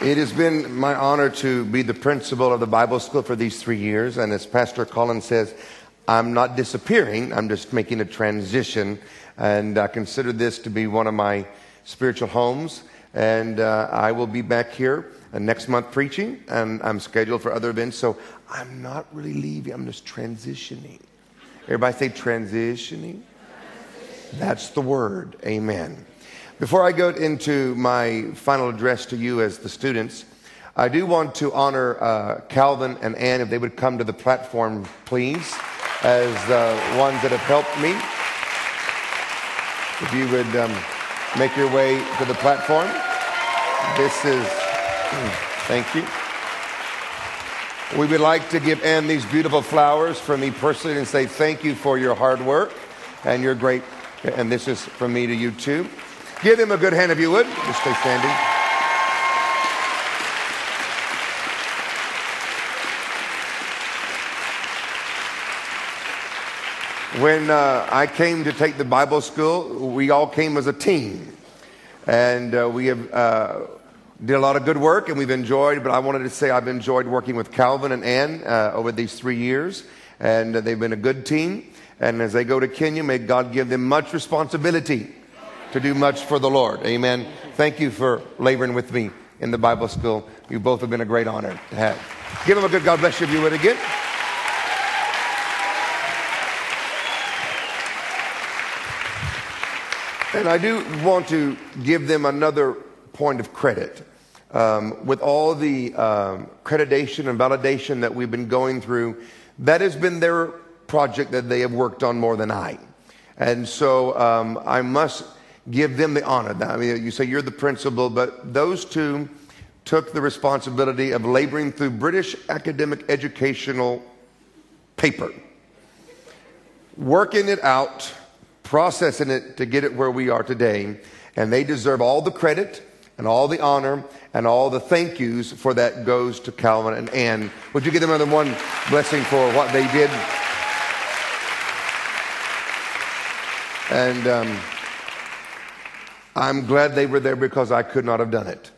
It has been my honor to be the principal of the Bible school for these three years. And as Pastor Collins says, I'm not disappearing, I'm just making a transition. And I consider this to be one of my spiritual homes. And uh, I will be back here uh, next month preaching, and I'm scheduled for other events. So I'm not really leaving, I'm just transitioning. Everybody say transitioning? That's the word. Amen. Before I go into my final address to you as the students, I do want to honor uh, Calvin and Ann if they would come to the platform, please, as the ones that have helped me. If you would um, make your way to the platform. This is, thank you. We would like to give Ann these beautiful flowers from me personally and say thank you for your hard work and your great, and this is from me to you too. Give him a good hand if you would. Just stay standing. When uh, I came to take the Bible school, we all came as a team. And uh, we have uh, did a lot of good work and we've enjoyed, but I wanted to say I've enjoyed working with Calvin and Ann uh, over these three years. And they've been a good team. And as they go to Kenya, may God give them much responsibility to do much for the Lord. Amen. Thank you for laboring with me in the Bible school. You both have been a great honor to have. Give them a good God bless you if you would again. And I do want to give them another point of credit. Um, with all the um, accreditation and validation that we've been going through, that has been their project that they have worked on more than I. And so um, I must give them the honor. I mean, you say you're the principal, but those two took the responsibility of laboring through British academic educational paper, working it out, processing it to get it where we are today. And they deserve all the credit and all the honor and all the thank yous for that goes to Calvin and Ann. Would you give them another one blessing for what they did? And um, I'm glad they were there because I could not have done it.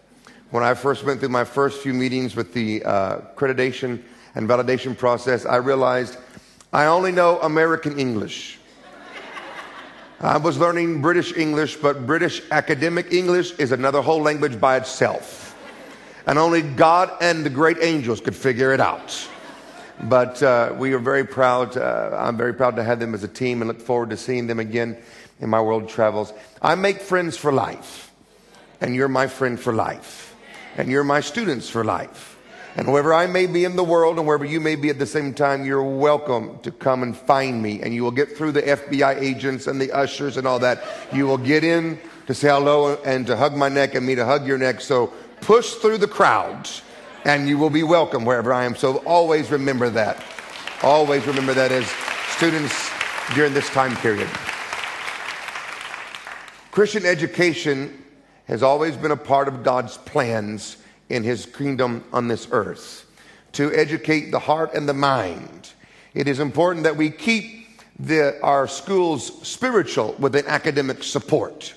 When I first went through my first few meetings with the uh, accreditation and validation process, I realized I only know American English. I was learning British English, but British academic English is another whole language by itself. And only God and the great angels could figure it out. But uh, we are very proud. Uh, I'm very proud to have them as a team and look forward to seeing them again in my world travels. I make friends for life, and you're my friend for life, and you're my students for life. And wherever I may be in the world and wherever you may be at the same time, you're welcome to come and find me. And you will get through the FBI agents and the ushers and all that. You will get in to say hello and to hug my neck and me to hug your neck. So push through the crowds and you will be welcome wherever I am. So always remember that. Always remember that as students during this time period. Christian education has always been a part of God's plans in his kingdom on this earth to educate the heart and the mind. It is important that we keep the, our schools spiritual with an academic support.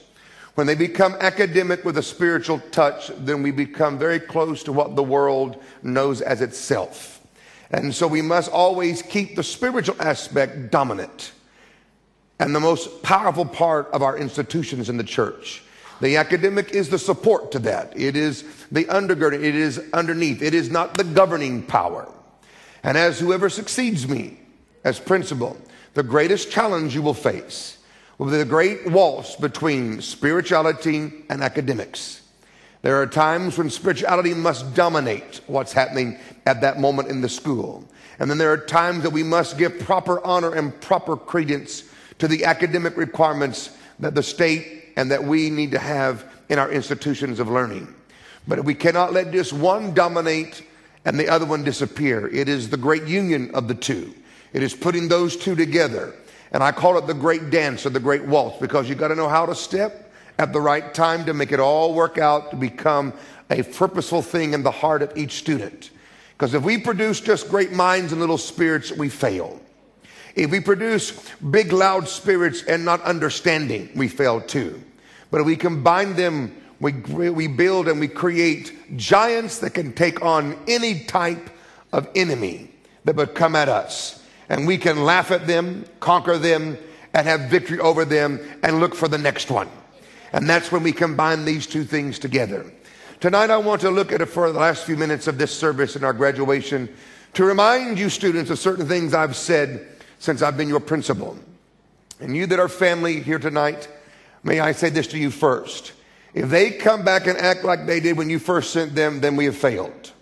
When they become academic with a spiritual touch, then we become very close to what the world knows as itself. And so we must always keep the spiritual aspect dominant and the most powerful part of our institutions in the church. The academic is the support to that. It is the undergirding. It is underneath. It is not the governing power. And as whoever succeeds me as principal, the greatest challenge you will face will be the great waltz between spirituality and academics. There are times when spirituality must dominate what's happening at that moment in the school. And then there are times that we must give proper honor and proper credence to the academic requirements that the state and that we need to have in our institutions of learning. But we cannot let just one dominate and the other one disappear. It is the great union of the two. It is putting those two together. And I call it the great dance or the great waltz because you got to know how to step at the right time to make it all work out to become a purposeful thing in the heart of each student. Because if we produce just great minds and little spirits, we fail. If we produce big, loud spirits and not understanding, we fail too. But if we combine them we, we build and we create giants that can take on any type of enemy that would come at us. And we can laugh at them, conquer them, and have victory over them and look for the next one. And that's when we combine these two things together. Tonight, I want to look at it for the last few minutes of this service and our graduation to remind you, students, of certain things I've said since I've been your principal. And you that are family here tonight, may I say this to you first. If they come back and act like they did when you first sent them, then we have failed.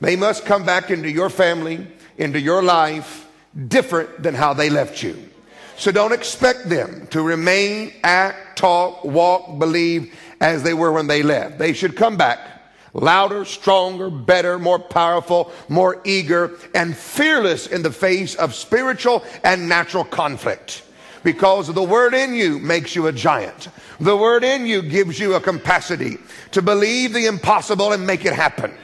They must come back into your family, into your life, different than how they left you. So don't expect them to remain, act, talk, walk, believe as they were when they left. They should come back louder, stronger, better, more powerful, more eager, and fearless in the face of spiritual and natural conflict. Because the word in you makes you a giant. The word in you gives you a capacity to believe the impossible and make it happen.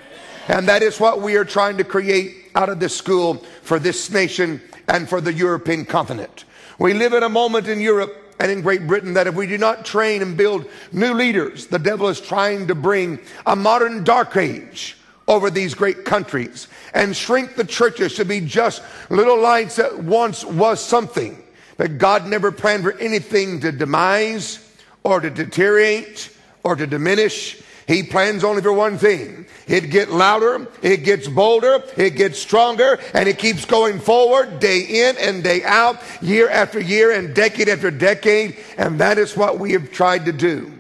And that is what we are trying to create out of this school for this nation and for the European continent. We live in a moment in Europe and in Great Britain that if we do not train and build new leaders, the devil is trying to bring a modern dark age over these great countries and shrink the churches to be just little lights that once was something. But God never planned for anything to demise or to deteriorate or to diminish. He plans only for one thing. It gets louder, it gets bolder, it gets stronger, and it keeps going forward day in and day out, year after year and decade after decade. And that is what we have tried to do.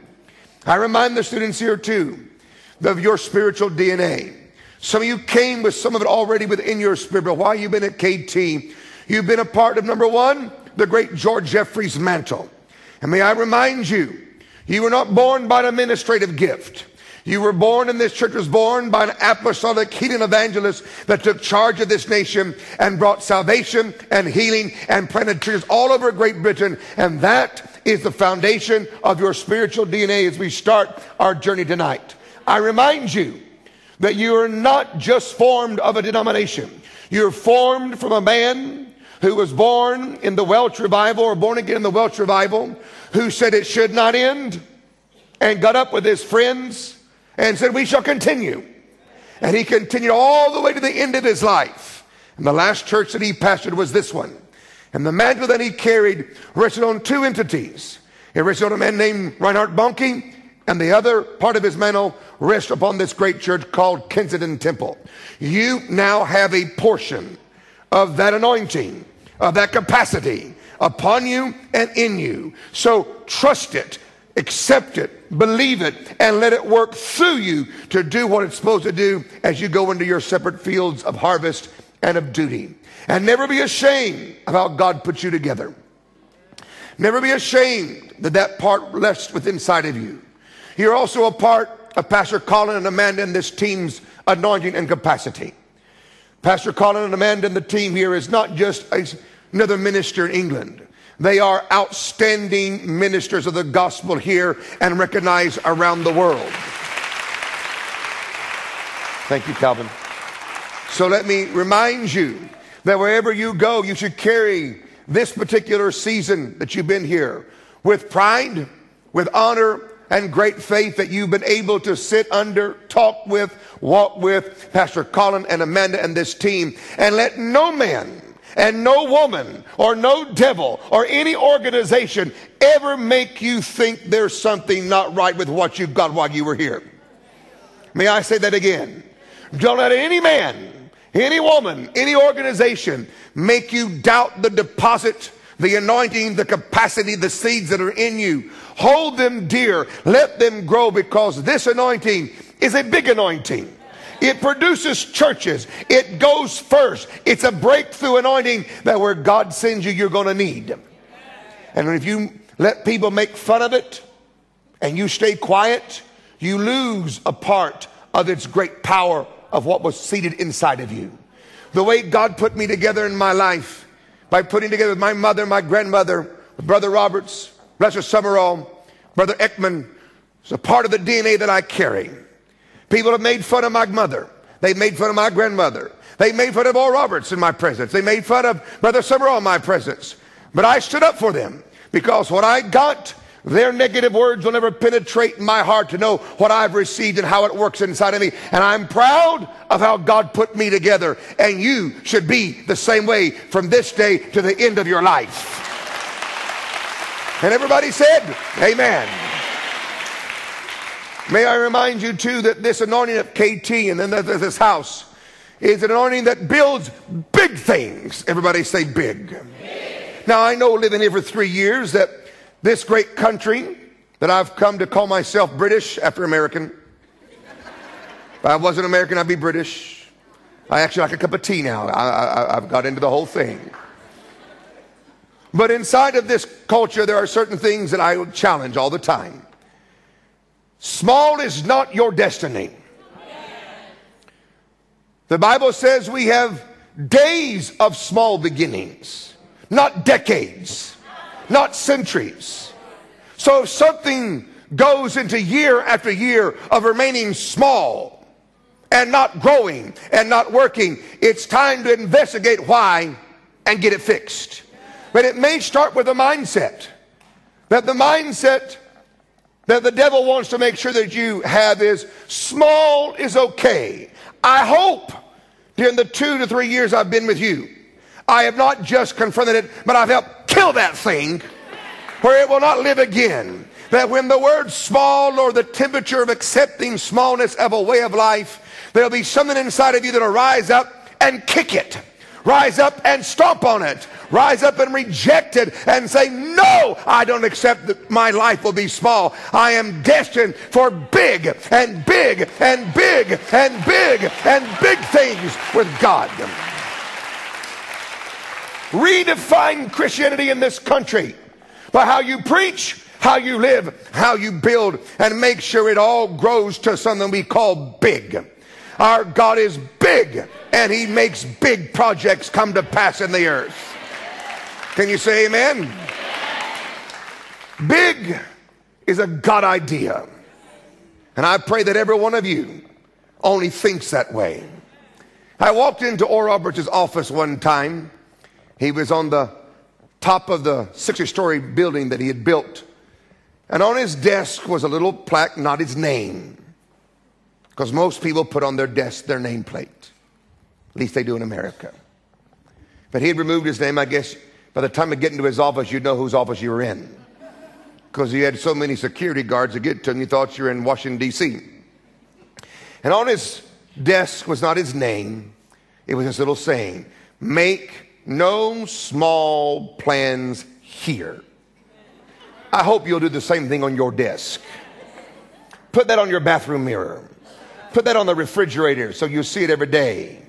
I remind the students here too of your spiritual DNA. Some of you came with some of it already within your spirit, but while you've been at KT, you've been a part of number one, the great George Jeffreys' mantle. And may I remind you, you were not born by an administrative gift. You were born, and this church was born by an apostolic healing evangelist that took charge of this nation and brought salvation and healing and planted churches all over Great Britain. And that is the foundation of your spiritual DNA as we start our journey tonight. I remind you that you are not just formed of a denomination. You're formed from a man who was born in the Welsh revival or born again in the Welsh revival who said it should not end and got up with his friends and said, We shall continue. And he continued all the way to the end of his life. And the last church that he pastored was this one. And the mantle that he carried rested on two entities. It rested on a man named Reinhard Bonnke, and the other part of his mantle rests upon this great church called Kensington Temple. You now have a portion of that anointing, of that capacity upon you and in you. So trust it accept it, believe it, and let it work through you to do what it's supposed to do as you go into your separate fields of harvest and of duty. And never be ashamed of how God put you together. Never be ashamed that that part rests within inside of you. You're also a part of Pastor Colin and Amanda and this team's anointing and capacity. Pastor Colin and Amanda and the team here is not just another minister in England. They are outstanding ministers of the gospel here and recognized around the world. Thank you, Calvin. So let me remind you that wherever you go, you should carry this particular season that you've been here with pride, with honor, and great faith that you've been able to sit under, talk with, walk with Pastor Colin and Amanda and this team. And let no man and no woman or no devil or any organization ever make you think there's something not right with what you've got while you were here. May I say that again? Don't let any man, any woman, any organization make you doubt the deposit, the anointing, the capacity, the seeds that are in you. Hold them dear. Let them grow because this anointing is a big anointing. It produces churches. It goes first. It's a breakthrough anointing that where God sends you, you're going to need. And if you let people make fun of it and you stay quiet, you lose a part of its great power of what was seated inside of you. The way God put me together in my life by putting together my mother, my grandmother, Brother Roberts, Brother Sumrall, Brother Ekman, is a part of the DNA that I carry. People have made fun of my mother. They made fun of my grandmother. They made fun of Oral Roberts in my presence. They made fun of Brother Sumrall in my presence. But I stood up for them because what I got Their negative words will never penetrate my heart to know what I've received and how it works inside of me. And I'm proud of how God put me together. And you should be the same way from this day to the end of your life. And everybody said, Amen. May I remind you too that this anointing of KT and then there's this house is an anointing that builds big things. Everybody say big. big. Now I know living here for three years that this great country that I've come to call myself British after American. If I wasn't American, I'd be British. I actually like a cup of tea now. I, have got into the whole thing. But inside of this culture, there are certain things that I challenge all the time. Small is not your destiny. The Bible says we have days of small beginnings, not decades, not centuries. So if something goes into year after year of remaining small and not growing and not working, it's time to investigate why and get it fixed. But it may start with a mindset that the mindset that the devil wants to make sure that you have is small is okay. I hope during the two to three years I've been with you, I have not just confronted it, but I've helped kill that thing where it will not live again. That when the word small or the temperature of accepting smallness of a way of life, there'll be something inside of you that'll rise up and kick it Rise up and stomp on it. Rise up and reject it and say, No, I don't accept that my life will be small. I am destined for big and big and big and big and big things with God. Redefine Christianity in this country by how you preach, how you live, how you build, and make sure it all grows to something we call big. Our God is big and he makes big projects come to pass in the earth. Can you say amen? Big is a God idea. And I pray that every one of you only thinks that way. I walked into Oral Roberts' office one time. He was on the top of the 60 story building that he had built. And on his desk was a little plaque, not his name. Because most people put on their desk their nameplate. At least they do in America. But he had removed his name, I guess. By the time you get into his office, you'd know whose office you were in. Because he had so many security guards to get to him, you thought you were in Washington, D.C. And on his desk was not his name, it was this little saying Make no small plans here. I hope you'll do the same thing on your desk. Put that on your bathroom mirror. Put that on the refrigerator so you see it every day.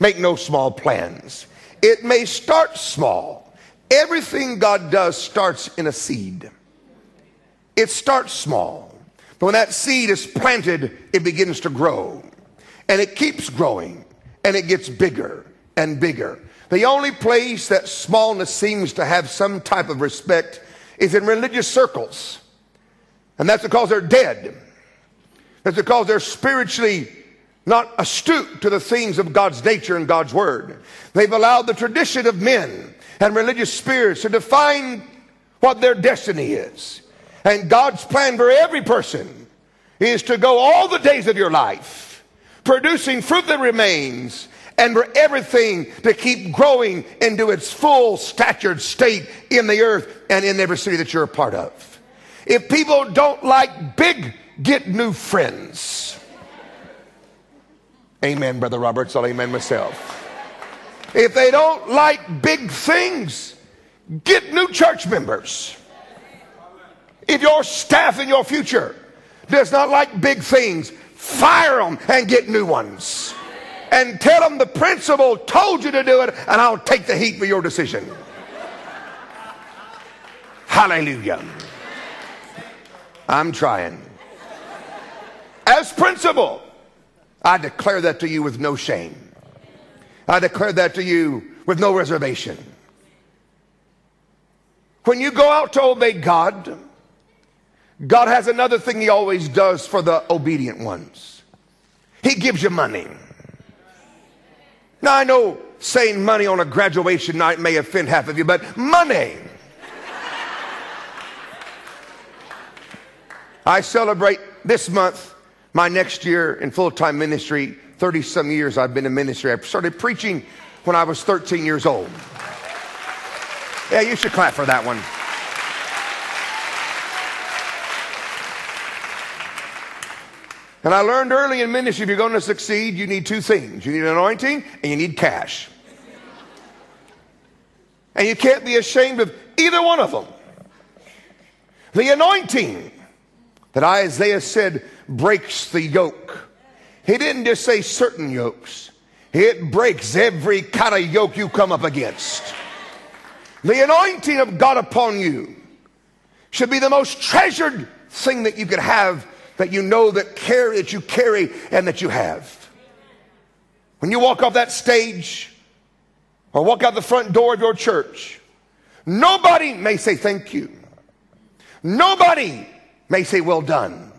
Make no small plans. It may start small. Everything God does starts in a seed. It starts small. But when that seed is planted, it begins to grow. And it keeps growing. And it gets bigger and bigger. The only place that smallness seems to have some type of respect is in religious circles. And that's because they're dead. That's because they're spiritually not astute to the things of God's nature and God's word. They've allowed the tradition of men and religious spirits to define what their destiny is. And God's plan for every person is to go all the days of your life producing fruit that remains and for everything to keep growing into its full statured state in the earth and in every city that you're a part of. If people don't like big get new friends. Amen, Brother Roberts. I'll amen myself. If they don't like big things, get new church members. If your staff in your future does not like big things, fire them and get new ones. And tell them the principal told you to do it, and I'll take the heat for your decision. Hallelujah. I'm trying. As principal, I declare that to you with no shame. I declare that to you with no reservation. When you go out to obey God, God has another thing He always does for the obedient ones. He gives you money. Now, I know saying money on a graduation night may offend half of you, but money. I celebrate this month my next year in full time ministry. 30 some years I've been in ministry. I started preaching when I was 13 years old. Yeah, you should clap for that one. And I learned early in ministry if you're going to succeed, you need two things you need anointing and you need cash. And you can't be ashamed of either one of them. The anointing that Isaiah said breaks the yoke. He didn't just say certain yokes, it breaks every kind of yoke you come up against. The anointing of God upon you should be the most treasured thing that you could have that you know that carry that you carry and that you have. When you walk off that stage or walk out the front door of your church, nobody may say thank you. Nobody may say well done.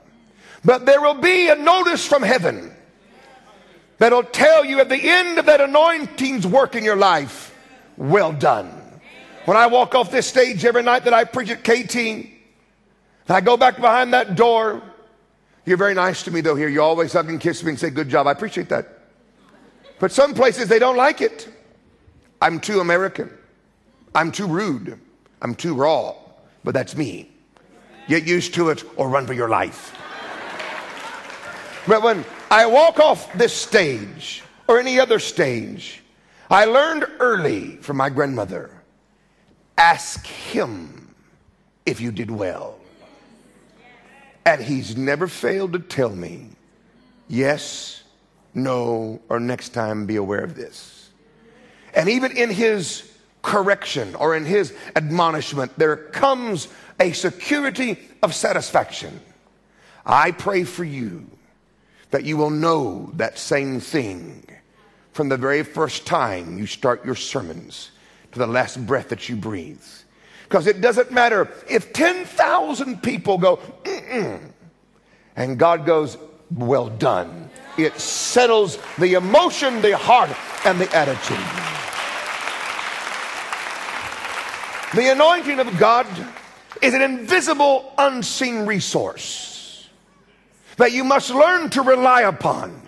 But there will be a notice from heaven that'll tell you at the end of that anointing's work in your life, well done. When I walk off this stage every night that I preach at KT, and I go back behind that door, you're very nice to me though here. You always hug and kiss me and say, good job. I appreciate that. But some places they don't like it. I'm too American. I'm too rude. I'm too raw. But that's me. Get used to it or run for your life. But when I walk off this stage or any other stage, I learned early from my grandmother ask him if you did well. And he's never failed to tell me yes, no, or next time be aware of this. And even in his correction or in his admonishment, there comes a security of satisfaction. I pray for you that you will know that same thing from the very first time you start your sermons to the last breath that you breathe. Because it doesn't matter if 10,000 people go, and God goes, well done. It settles the emotion, the heart, and the attitude. The anointing of God is an invisible, unseen resource that you must learn to rely upon.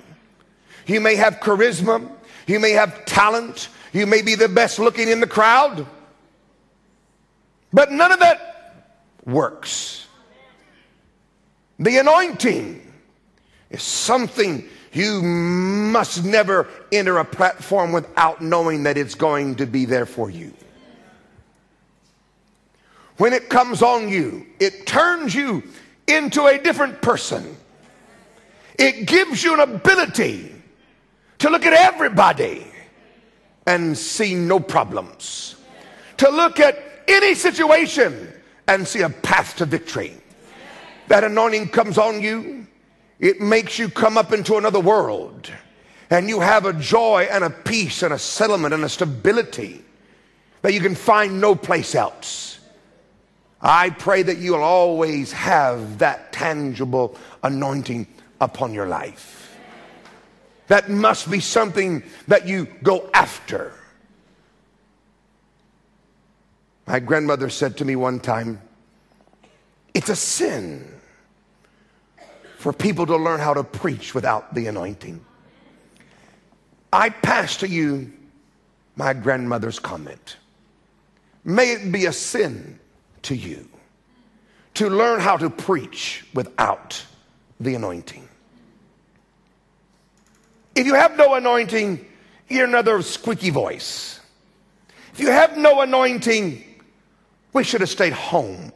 You may have charisma, you may have talent, you may be the best looking in the crowd, but none of that works. The anointing is something you must never enter a platform without knowing that it's going to be there for you. When it comes on you, it turns you into a different person. It gives you an ability to look at everybody and see no problems, to look at any situation and see a path to victory. That anointing comes on you, it makes you come up into another world, and you have a joy and a peace and a settlement and a stability that you can find no place else. I pray that you'll always have that tangible anointing upon your life. That must be something that you go after. My grandmother said to me one time, it's a sin for people to learn how to preach without the anointing. I pass to you my grandmother's comment. May it be a sin to you to learn how to preach without the anointing. If you have no anointing, you're another squeaky voice. If you have no anointing, we should have stayed home.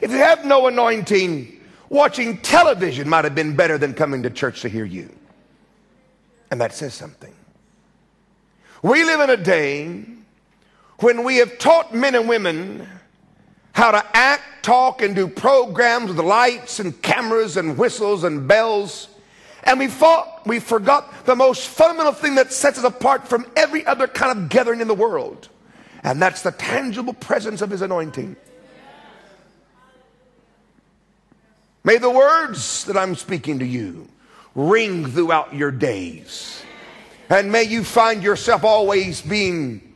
If you have no anointing, watching television might have been better than coming to church to hear you. And that says something. We live in a day when we have taught men and women how to act, talk, and do programs with lights and cameras and whistles and bells. And we thought we forgot the most fundamental thing that sets us apart from every other kind of gathering in the world. And that's the tangible presence of his anointing. May the words that I'm speaking to you ring throughout your days. And may you find yourself always being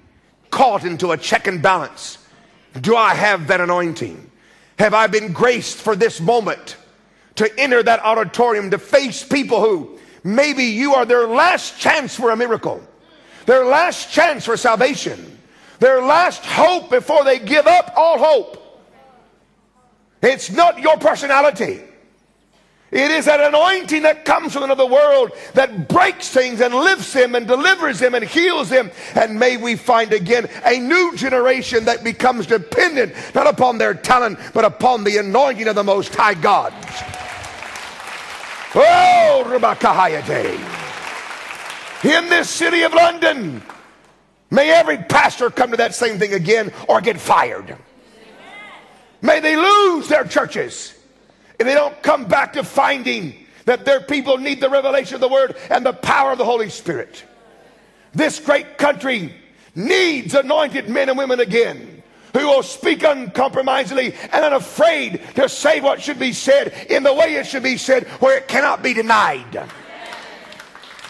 caught into a check and balance do I have that anointing? have I been graced for this moment to enter that auditorium to face people who maybe you are their last chance for a miracle, their last chance for salvation, their last hope before they give up all hope. It's not your personality. It is that anointing that comes from another world that breaks things and lifts them and delivers them and heals them. And may we find again a new generation that becomes dependent not upon their talent, but upon the anointing of the Most High God. Oh, In this city of London, may every pastor come to that same thing again or get fired. May they lose their churches if they don't come back to finding that their people need the revelation of the word and the power of the Holy Spirit. This great country needs anointed men and women again who will speak uncompromisingly and unafraid to say what should be said in the way it should be said where it cannot be denied.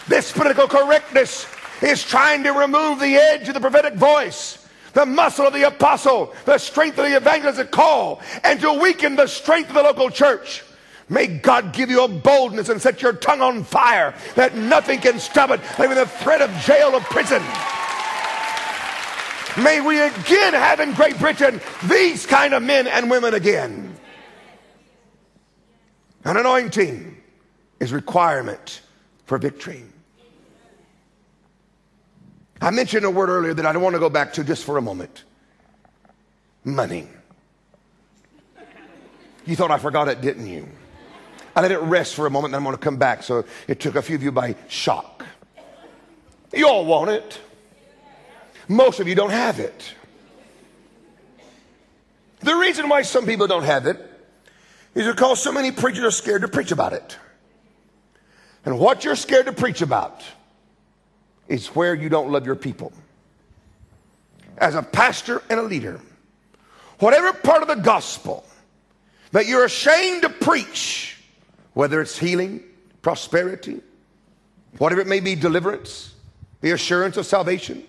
This political correctness is trying to remove the edge of the prophetic voice the muscle of the apostle, the strength of the evangelistic call, and to weaken the strength of the local church. May God give you a boldness and set your tongue on fire that nothing can stop it, even the threat of jail or prison. May we again have in Great Britain these kind of men and women again. An anointing is requirement for victory. I mentioned a word earlier that I don't want to go back to just for a moment money. You thought I forgot it, didn't you? I let it rest for a moment, then I'm going to come back. So it took a few of you by shock. You all want it. Most of you don't have it. The reason why some people don't have it is because so many preachers are scared to preach about it. And what you're scared to preach about is where you don't love your people. As a pastor and a leader, whatever part of the gospel that you're ashamed to preach, whether it's healing, prosperity, whatever it may be, deliverance, the assurance of salvation,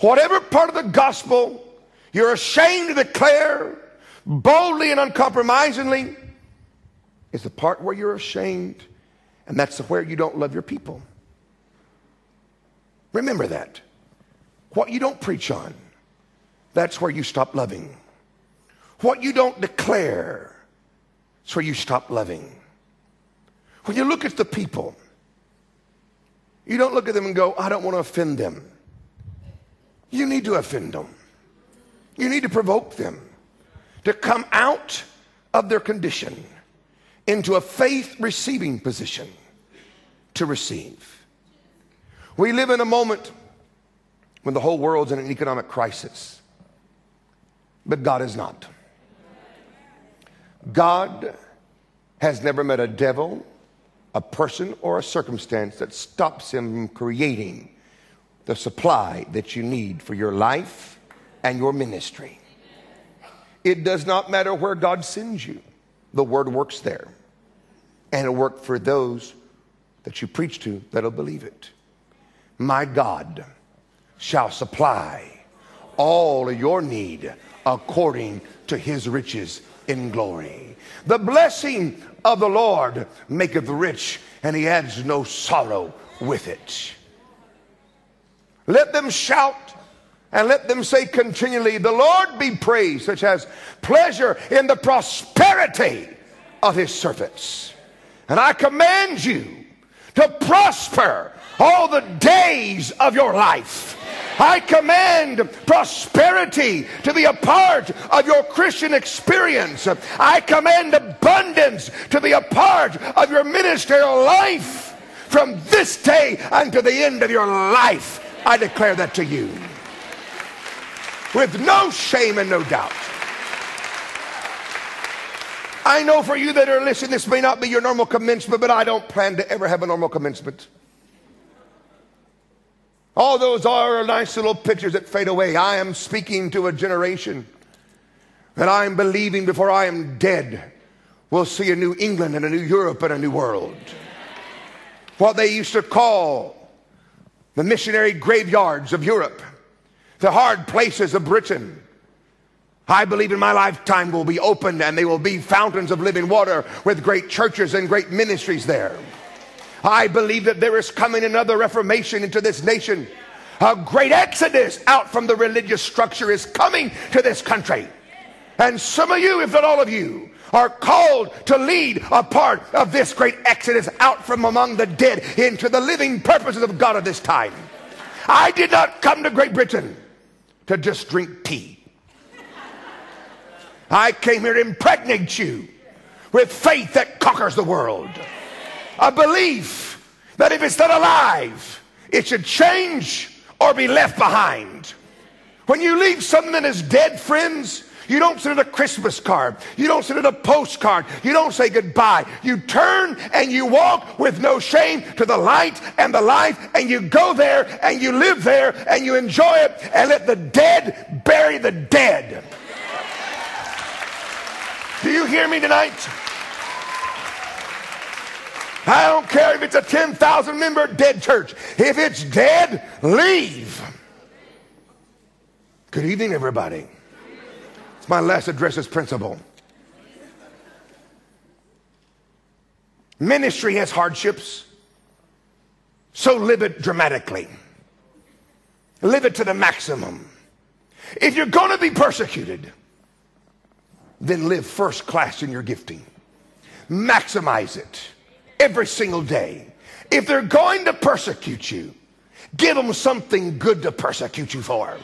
whatever part of the gospel you're ashamed to declare boldly and uncompromisingly, is the part where you're ashamed, and that's where you don't love your people. Remember that. What you don't preach on, that's where you stop loving. What you don't declare, that's where you stop loving. When you look at the people, you don't look at them and go, I don't want to offend them. You need to offend them. You need to provoke them to come out of their condition into a faith receiving position to receive. We live in a moment when the whole world's in an economic crisis, but God is not. God has never met a devil, a person, or a circumstance that stops him from creating the supply that you need for your life and your ministry. It does not matter where God sends you, the word works there. And it'll work for those that you preach to that'll believe it my God shall supply all your need according to his riches in glory. The blessing of the Lord maketh rich, and he adds no sorrow with it. Let them shout and let them say continually, The Lord be praised, which has pleasure in the prosperity of his servants. And I command you to prosper all the days of your life. I command prosperity to be a part of your Christian experience. I command abundance to be a part of your ministerial life. From this day unto the end of your life, I declare that to you. With no shame and no doubt. I know for you that are listening, this may not be your normal commencement, but I don't plan to ever have a normal commencement. All those are nice little pictures that fade away. I am speaking to a generation that I am believing before I am dead we'll see a new England and a new Europe and a new world. What they used to call the missionary graveyards of Europe, the hard places of Britain, I believe in my lifetime will be opened and they will be fountains of living water with great churches and great ministries there. I believe that there is coming another reformation into this nation. A great exodus out from the religious structure is coming to this country. And some of you, if not all of you, are called to lead a part of this great exodus out from among the dead into the living purposes of God at this time. I did not come to Great Britain to just drink tea. I came here to impregnate you with faith that conquers the world. A belief that if it's not alive, it should change or be left behind. When you leave something that is dead, friends, you don't send it a Christmas card. You don't send it a postcard. You don't say goodbye. You turn and you walk with no shame to the light and the life, and you go there and you live there and you enjoy it and let the dead bury the dead. Do you hear me tonight? I don't care if it's a 10,000 member dead church. If it's dead, leave. Good evening, everybody. It's my last address as principal. Ministry has hardships, so live it dramatically. Live it to the maximum. If you're going to be persecuted, then live first class in your gifting. Maximize it every single day. If they're going to persecute you, give them something good to persecute you for.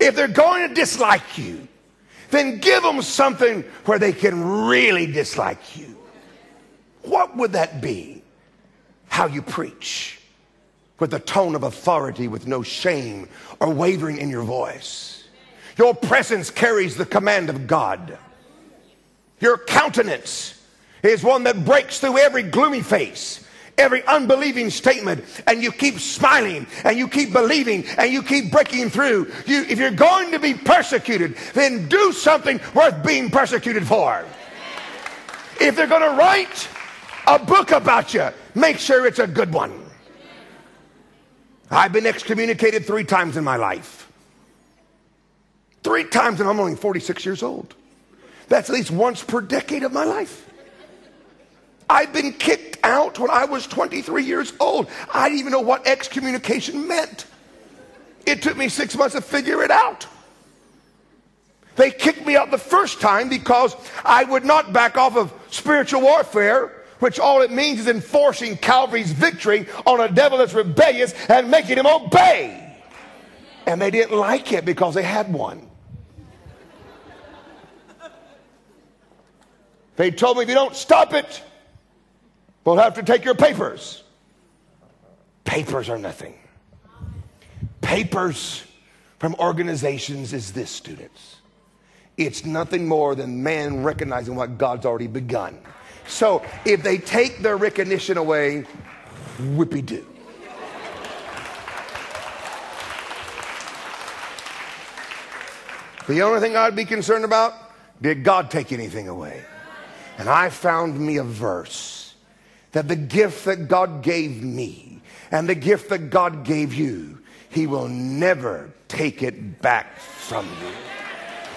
If they're going to dislike you, then give them something where they can really dislike you. What would that be? How you preach with a tone of authority, with no shame or wavering in your voice. Your presence carries the command of God. Your countenance is one that breaks through every gloomy face every unbelieving statement and you keep smiling and you keep believing and you keep breaking through. You, if you're going to be persecuted, then do something worth being persecuted for. If they're going to write a book about you, make sure it's a good one. I've been excommunicated three times in my life. Three times, and I'm only 46 years old. That's at least once per decade of my life. I'd been kicked out when I was 23 years old. I didn't even know what excommunication meant. It took me six months to figure it out. They kicked me out the first time because I would not back off of spiritual warfare, which all it means is enforcing Calvary's victory on a devil that's rebellious and making him obey. And they didn't like it because they had one. They told me if you don't stop it, We'll have to take your papers. Papers are nothing. Papers from organizations is this, students. It's nothing more than man recognizing what God's already begun. So if they take their recognition away, whippy do. The only thing I'd be concerned about, did God take anything away? And I found me a verse that the gift that God gave me and the gift that God gave you, He will never take it back from you.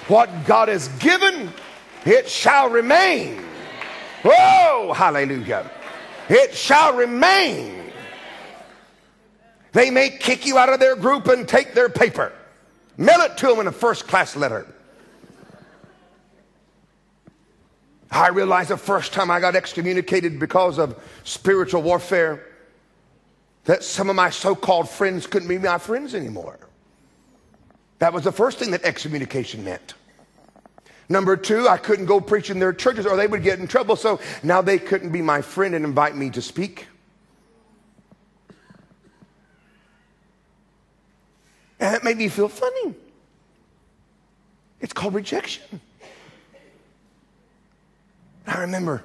What God has given, it shall remain. Oh, hallelujah. It shall remain. They may kick you out of their group and take their paper, mail it to them in a first class letter. I realized the first time I got excommunicated because of spiritual warfare that some of my so called friends couldn't be my friends anymore. That was the first thing that excommunication meant. Number two, I couldn't go preach in their churches or they would get in trouble. So now they couldn't be my friend and invite me to speak. And it made me feel funny. It's called rejection. I remember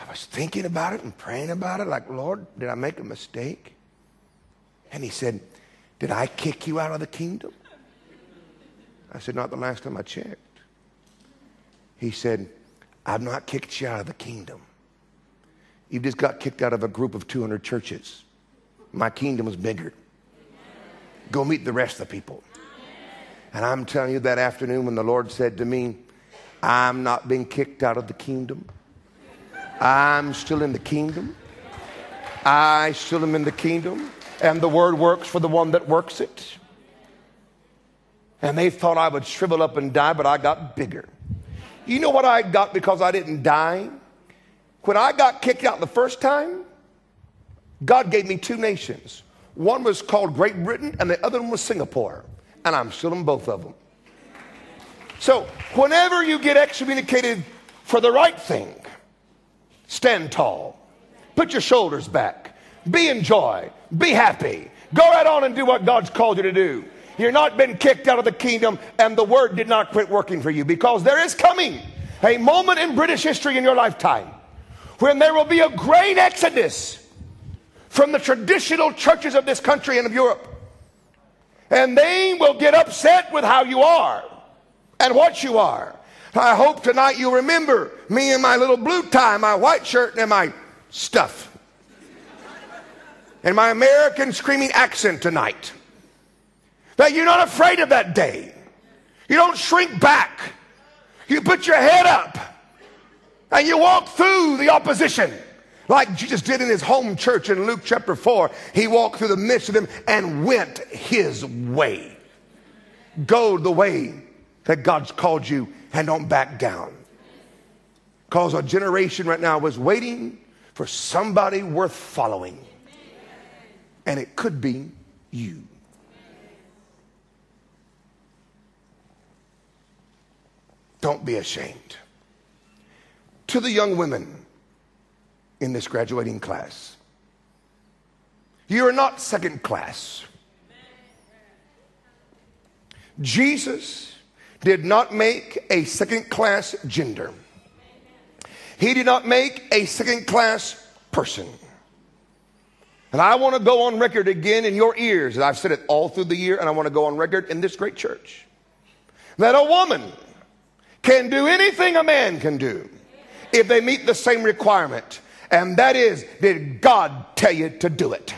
I was thinking about it and praying about it, like, Lord, did I make a mistake? And he said, Did I kick you out of the kingdom? I said, Not the last time I checked. He said, I've not kicked you out of the kingdom. You've just got kicked out of a group of 200 churches. My kingdom is bigger. Go meet the rest of the people. And I'm telling you that afternoon when the Lord said to me, I'm not being kicked out of the kingdom. I'm still in the kingdom. I still am in the kingdom. And the word works for the one that works it. And they thought I would shrivel up and die, but I got bigger. You know what I got because I didn't die? When I got kicked out the first time, God gave me two nations. One was called Great Britain, and the other one was Singapore. And I'm still in both of them. So, whenever you get excommunicated for the right thing, stand tall, put your shoulders back, be in joy, be happy, go right on and do what God's called you to do. You're not been kicked out of the kingdom, and the word did not quit working for you because there is coming a moment in British history in your lifetime when there will be a great exodus from the traditional churches of this country and of Europe. And they will get upset with how you are and what you are. I hope tonight you remember me and my little blue tie, my white shirt, and my stuff. and my American screaming accent tonight. That you're not afraid of that day. You don't shrink back. You put your head up and you walk through the opposition. Like Jesus did in his home church in Luke chapter 4, he walked through the midst of them and went his way. Go the way that God's called you and don't back down. Because a generation right now was waiting for somebody worth following. And it could be you. Don't be ashamed. To the young women, in this graduating class. You are not second class. Jesus did not make a second class gender. He did not make a second class person. And I want to go on record again in your ears, and I've said it all through the year, and I want to go on record in this great church that a woman can do anything a man can do if they meet the same requirement. And that is, did God tell you to do it?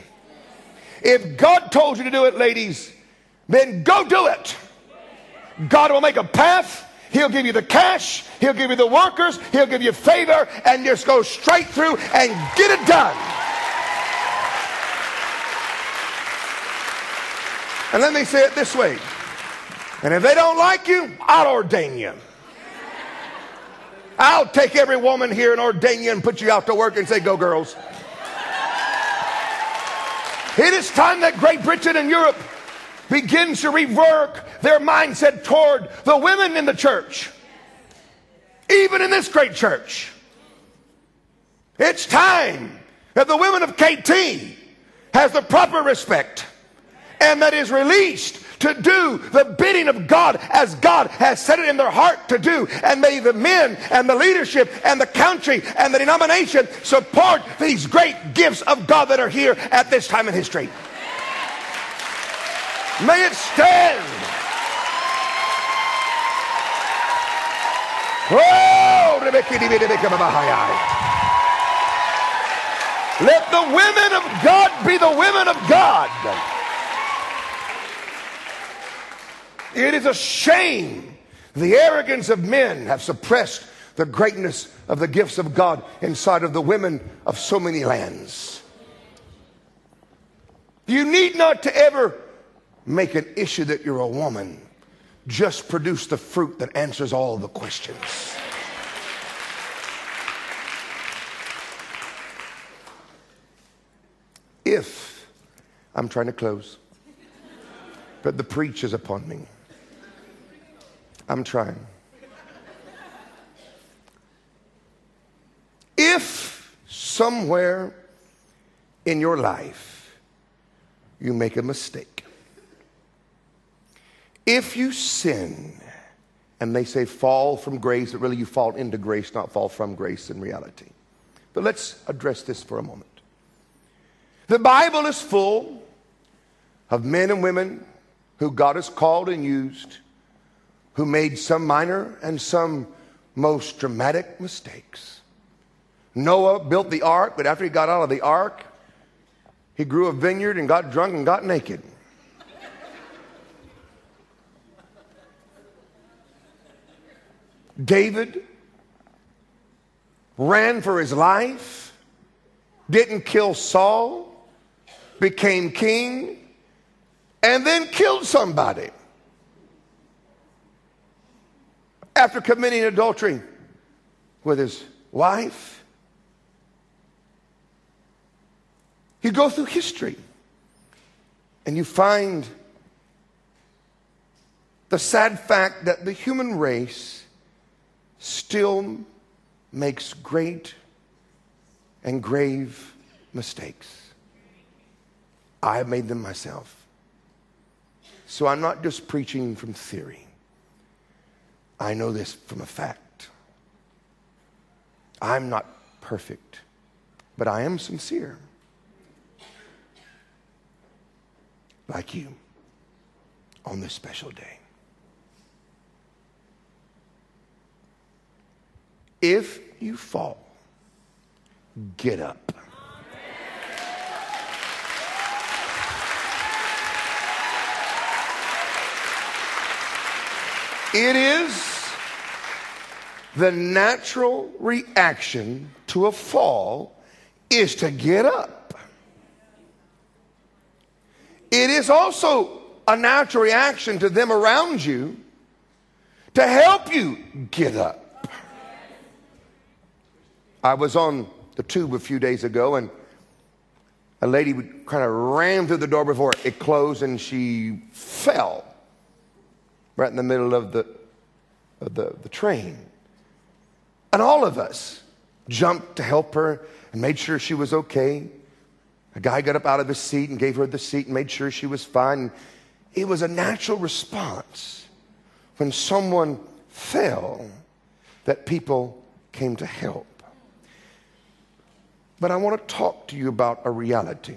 If God told you to do it, ladies, then go do it. God will make a path. He'll give you the cash. He'll give you the workers. He'll give you favor and just go straight through and get it done. And let me say it this way. And if they don't like you, I'll ordain you. I'll take every woman here and ordain you and put you out to work and say, Go, girls. It is time that Great Britain and Europe begins to rework their mindset toward the women in the church, even in this great church. It's time that the women of KT has the proper respect and that is released to do the bidding of God as God has set it in their heart to do. And may the men and the leadership and the country and the denomination support these great gifts of God that are here at this time in history. May it stand. Oh, let the women of God be the women of God. It is a shame. The arrogance of men have suppressed the greatness of the gifts of God inside of the women of so many lands. You need not to ever make an issue that you're a woman. Just produce the fruit that answers all the questions. If, I'm trying to close, but the preach is upon me. I'm trying. If somewhere in your life you make a mistake, if you sin, and they say fall from grace, but really you fall into grace, not fall from grace in reality. But let's address this for a moment. The Bible is full of men and women who God has called and used who made some minor and some most dramatic mistakes. Noah built the ark, but after he got out of the ark, he grew a vineyard and got drunk and got naked. David ran for his life, didn't kill Saul, became king, and then killed somebody after committing adultery with his wife. You go through history and you find the sad fact that the human race still makes great and grave mistakes. I have made them myself. So I'm not just preaching from theory. I know this from a fact. I'm not perfect, but I am sincere. Like you on this special day. If you fall, get up. It is the natural reaction to a fall is to get up. It is also a natural reaction to them around you to help you get up. I was on the tube a few days ago and a lady kind of ran through the door before it closed and she fell right in the middle of the, of the, the train. And all of us jumped to help her and made sure she was okay. A guy got up out of his seat and gave her the seat and made sure she was fine. It was a natural response when someone fell that people came to help. But I want to talk to you about a reality.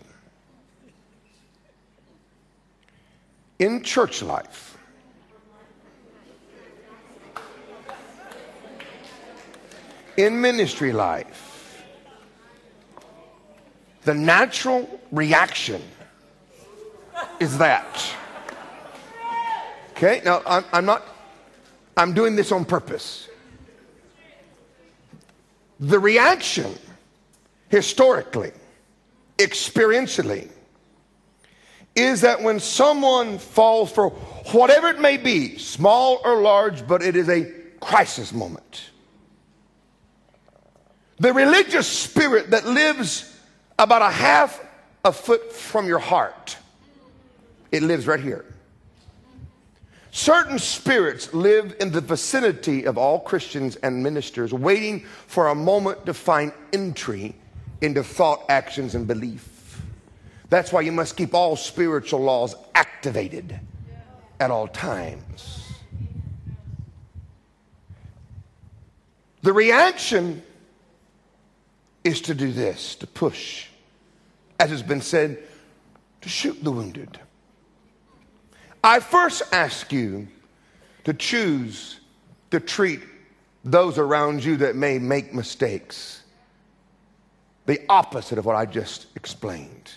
In church life, in ministry life, the natural reaction is that. Okay, now I'm, I'm, not, I'm doing this on purpose. The reaction, historically, experientially, is that when someone falls for whatever it may be, small or large, but it is a crisis moment the religious spirit that lives about a half a foot from your heart, it lives right here. Certain spirits live in the vicinity of all Christians and ministers, waiting for a moment to find entry into thought, actions, and belief. That's why you must keep all spiritual laws activated at all times. The reaction is to do this, to push, as has been said, to shoot the wounded. I first ask you to choose to treat those around you that may make mistakes the opposite of what I just explained.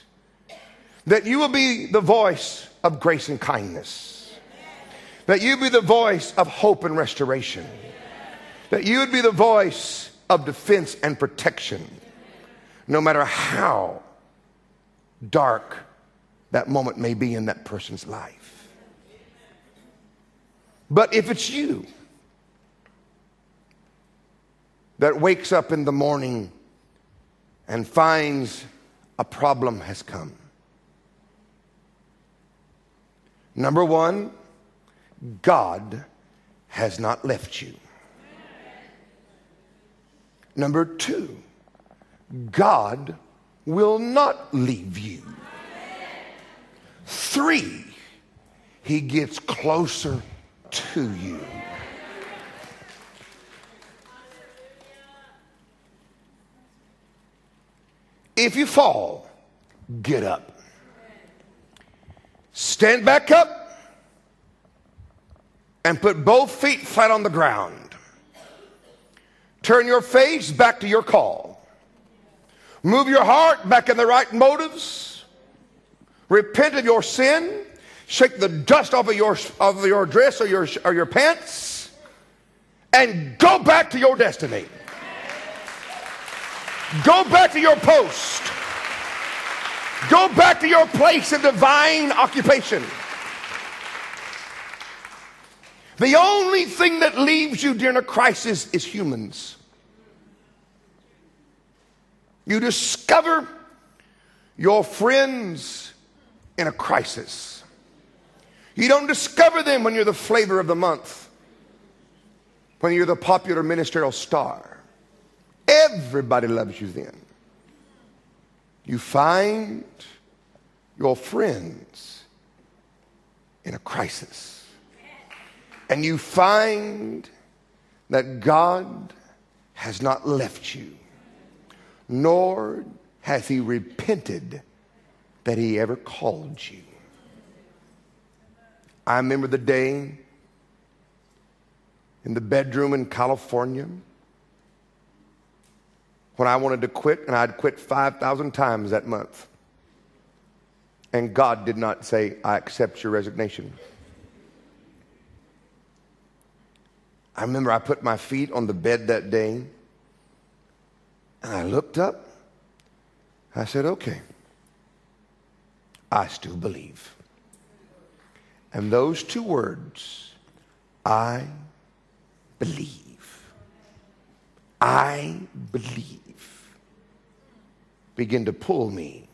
That you will be the voice of grace and kindness. That you be the voice of hope and restoration. That you would be the voice of defense and protection no matter how dark that moment may be in that person's life. But if it's you that wakes up in the morning and finds a problem has come, number one, God has not left you. Number two, God will not leave you. Three, he gets closer to you. If you fall, get up. Stand back up and put both feet flat on the ground. Turn your face back to your call. Move your heart back in the right motives. Repent of your sin. Shake the dust off of your, of your dress or your, or your pants. and go back to your destiny. Go back to your post. Go back to your place of divine occupation. The only thing that leaves you during a crisis is humans. You discover your friends in a crisis. You don't discover them when you're the flavor of the month, when you're the popular ministerial star. Everybody loves you then. You find your friends in a crisis. And you find that God has not left you, nor has he repented that he ever called you. I remember the day in the bedroom in California when I wanted to quit, and I'd quit 5,000 times that month. And God did not say, I accept your resignation. I remember I put my feet on the bed that day, and I looked up. I said, okay, I still believe. And those two words, I believe. I believe. Begin to pull me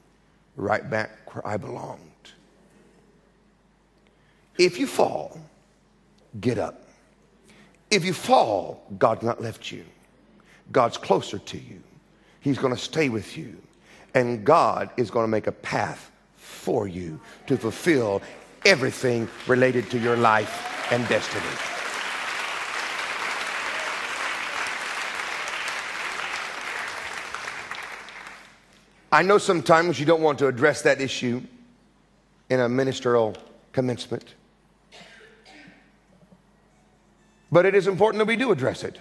right back where I belonged. If you fall, get up. If you fall, God's not left you. God's closer to you. He's going to stay with you. And God is going to make a path for you to fulfill everything related to your life and destiny. I know sometimes you don't want to address that issue in a ministerial commencement. But it is important that we do address it.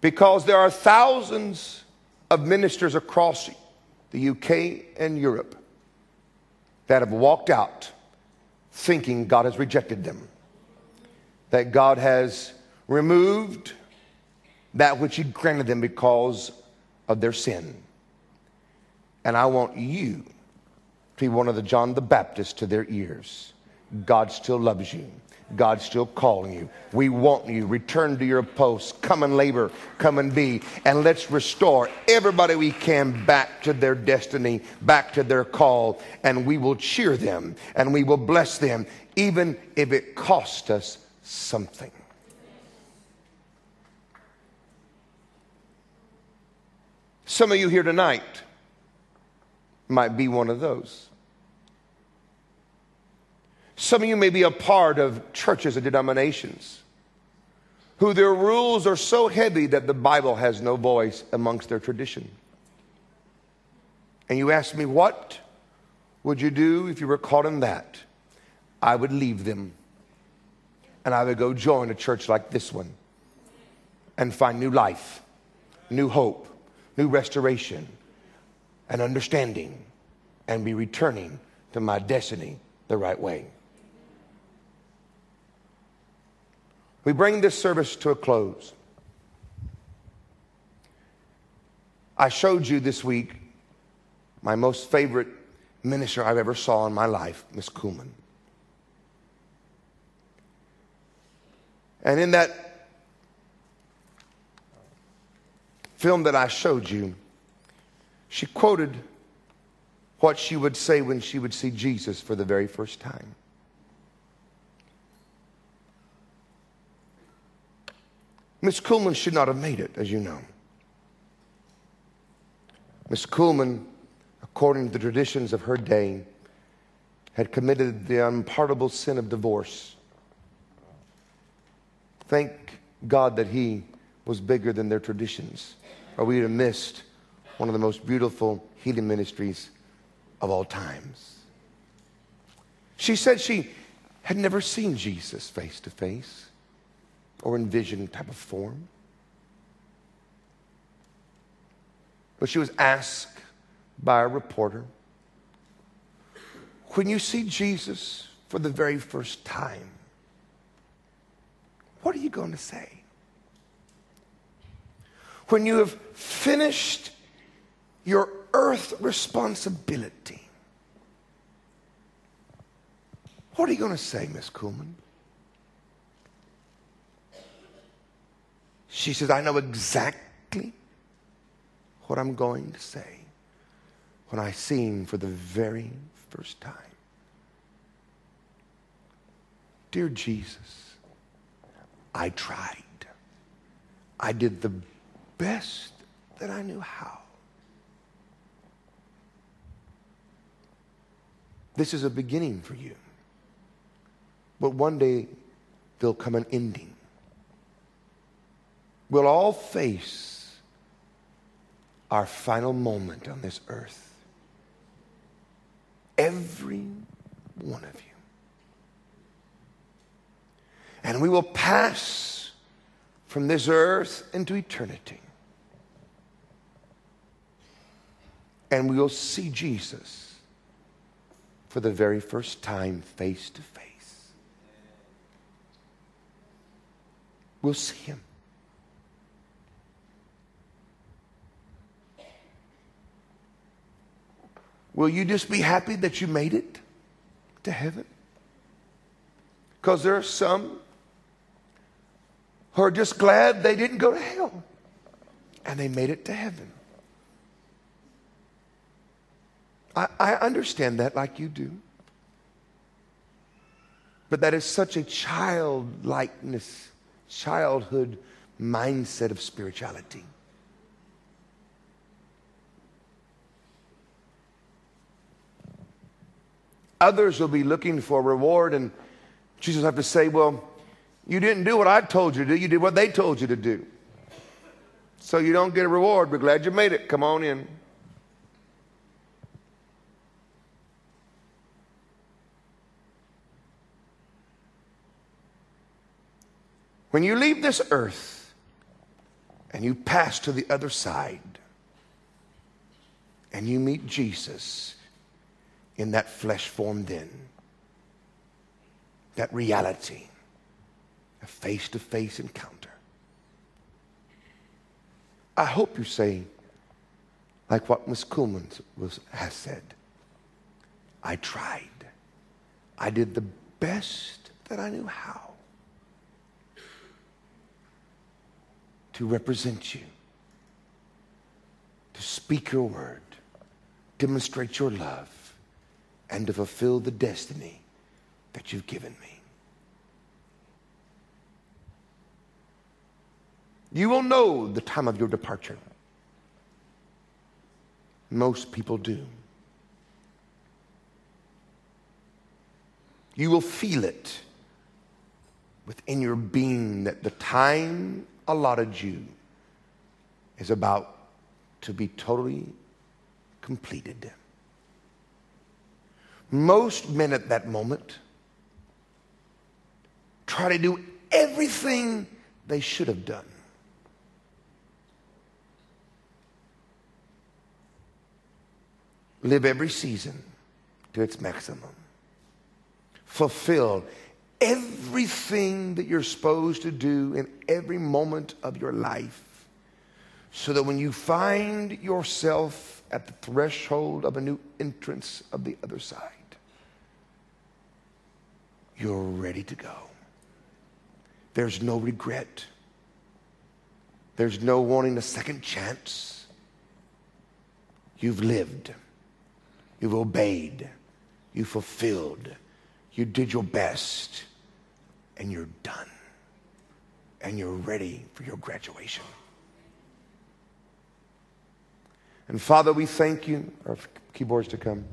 Because there are thousands of ministers across the UK and Europe that have walked out thinking God has rejected them, that God has removed that which He granted them because of their sin. And I want you to be one of the John the Baptist to their ears. God still loves you. God's still calling you. We want you. Return to your post. Come and labor. Come and be. And let's restore everybody we can back to their destiny, back to their call. And we will cheer them and we will bless them, even if it costs us something. Some of you here tonight might be one of those. Some of you may be a part of churches and denominations who their rules are so heavy that the Bible has no voice amongst their tradition. And you ask me, what would you do if you were caught in that? I would leave them and I would go join a church like this one and find new life, new hope, new restoration, and understanding and be returning to my destiny the right way. We bring this service to a close. I showed you this week my most favorite minister I've ever saw in my life, Miss Kuhlman. And in that film that I showed you, she quoted what she would say when she would see Jesus for the very first time. Miss Kuhlman should not have made it, as you know. Miss Kuhlman, according to the traditions of her day, had committed the unpardonable sin of divorce. Thank God that he was bigger than their traditions, or we'd have missed one of the most beautiful healing ministries of all times. She said she had never seen Jesus face to face or in vision type of form. But she was asked by a reporter when you see Jesus for the very first time, what are you going to say? When you have finished your earth responsibility, what are you going to say, Miss Kuhlman? She says, I know exactly what I'm going to say when I see him for the very first time. Dear Jesus, I tried. I did the best that I knew how. This is a beginning for you. But one day there'll come an ending. We'll all face our final moment on this earth. Every one of you. And we will pass from this earth into eternity. And we will see Jesus for the very first time face to face. We'll see him. Will you just be happy that you made it to heaven? Because there are some who are just glad they didn't go to hell and they made it to heaven. I, I understand that like you do. But that is such a childlikeness, childhood mindset of spirituality. Others will be looking for reward, and Jesus will have to say, Well, you didn't do what I told you to do, you did what they told you to do. So you don't get a reward. We're glad you made it. Come on in. When you leave this earth and you pass to the other side and you meet Jesus in that flesh form, then, that reality, a face to face encounter. I hope you say, like what Miss Kuhlman was, has said, I tried. I did the best that I knew how. To represent you, to speak your word, demonstrate your love, and to fulfill the destiny that you've given me. You will know the time of your departure. Most people do. You will feel it within your being that the time allotted you is about to be totally completed. Most men at that moment try to do everything they should have done. Live every season to its maximum. Fulfill everything that you're supposed to do in every moment of your life so that when you find yourself at the threshold of a new entrance of the other side, you're ready to go. There's no regret. There's no wanting a second chance. You've lived. You've obeyed. You fulfilled. You did your best and you're done. And you're ready for your graduation. And Father, we thank you, our keyboards to come.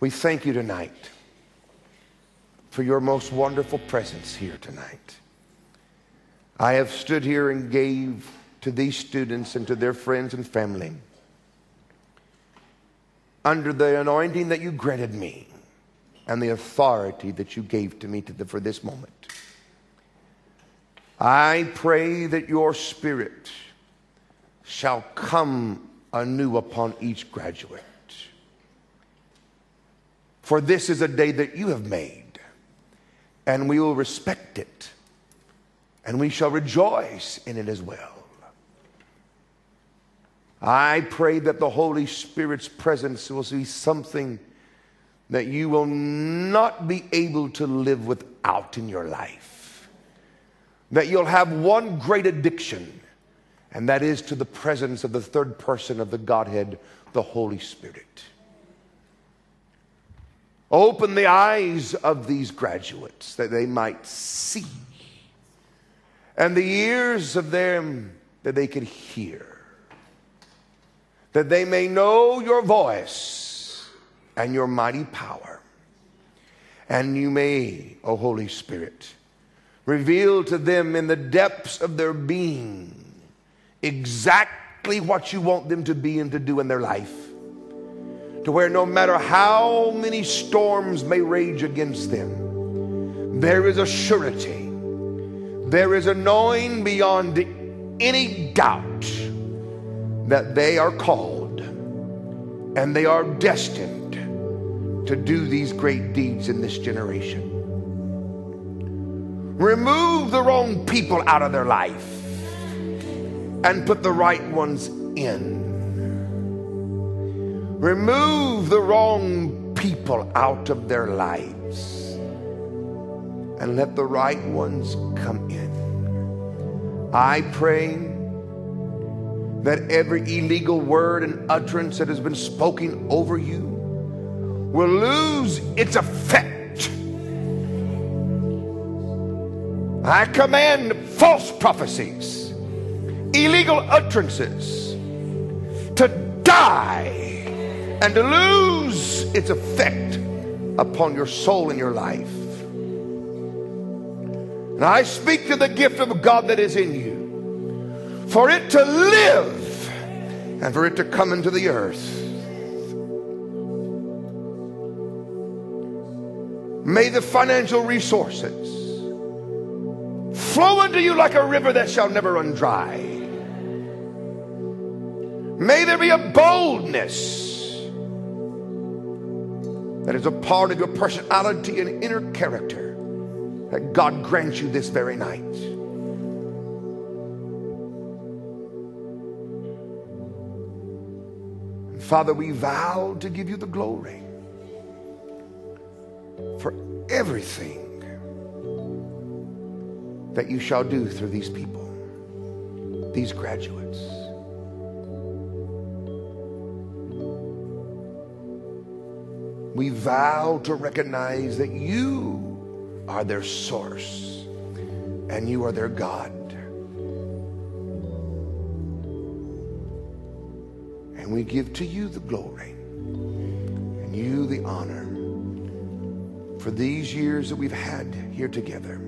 We thank you tonight for your most wonderful presence here tonight. I have stood here and gave to these students and to their friends and family under the anointing that you granted me and the authority that you gave to me to the, for this moment. I pray that your spirit shall come anew upon each graduate. For this is a day that you have made, and we will respect it, and we shall rejoice in it as well. I pray that the Holy Spirit's presence will be something that you will not be able to live without in your life. That you'll have one great addiction, and that is to the presence of the third person of the Godhead, the Holy Spirit. Open the eyes of these graduates that they might see, and the ears of them that they could hear, that they may know your voice and your mighty power. And you may, O Holy Spirit, reveal to them in the depths of their being exactly what you want them to be and to do in their life to where no matter how many storms may rage against them, there is a surety, there is a knowing beyond any doubt that they are called and they are destined to do these great deeds in this generation. Remove the wrong people out of their life and put the right ones in. Remove the wrong people out of their lives and let the right ones come in. I pray that every illegal word and utterance that has been spoken over you will lose its effect. I command false prophecies, illegal utterances to die and to lose its effect upon your soul and your life. And I speak to the gift of God that is in you for it to live and for it to come into the earth. May the financial resources flow unto you like a river that shall never run dry. May there be a boldness that is a part of your personality and inner character that God grants you this very night. And Father, we vow to give you the glory for everything that you shall do through these people, these graduates. we vow to recognize that you are their source and you are their God. And we give to you the glory and you the honor for these years that we've had here together.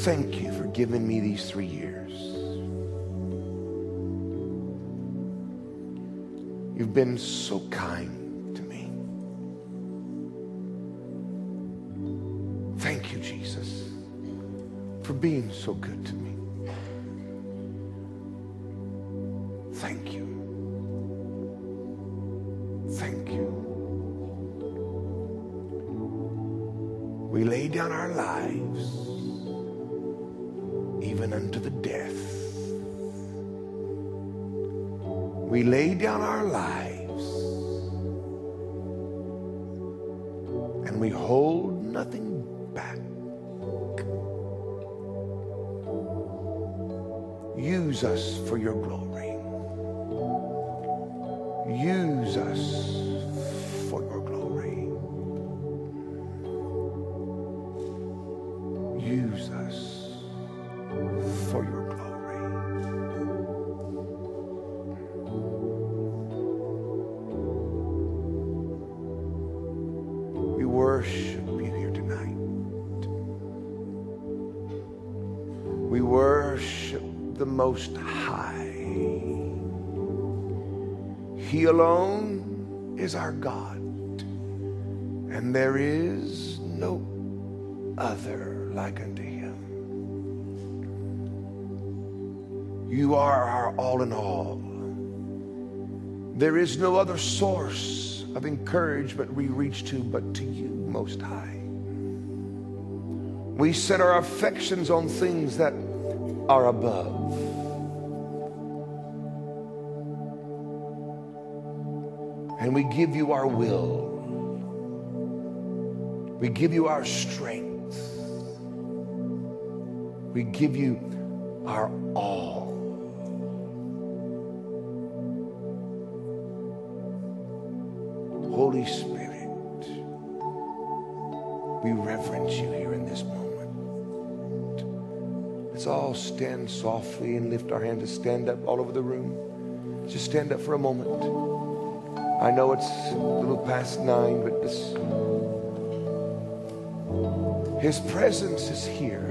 Thank you for giving me these three years. You've been so kind to me. Thank you, Jesus, for being so good to me. Is no other source of encouragement we reach to but to you, Most High. We set our affections on things that are above. And we give you our will. We give you our strength. We give you our all. Holy Spirit, we reverence you here in this moment. Let's all stand softly and lift our hands to stand up all over the room. Just stand up for a moment. I know it's a little past nine, but this, His presence is here.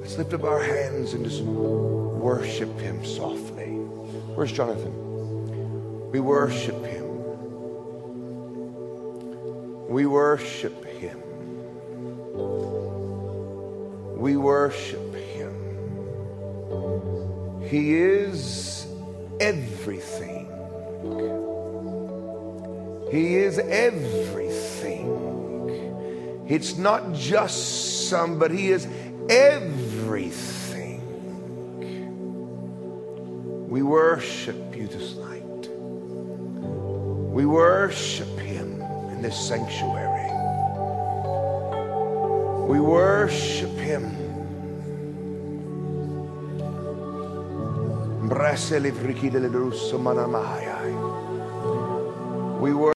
Let's lift up our hands and just worship Him softly. Where's Jonathan? We worship Him. We worship Him. We worship Him. He is everything. He is everything. It's not just some, but He is sanctuary. We worship Him. We worship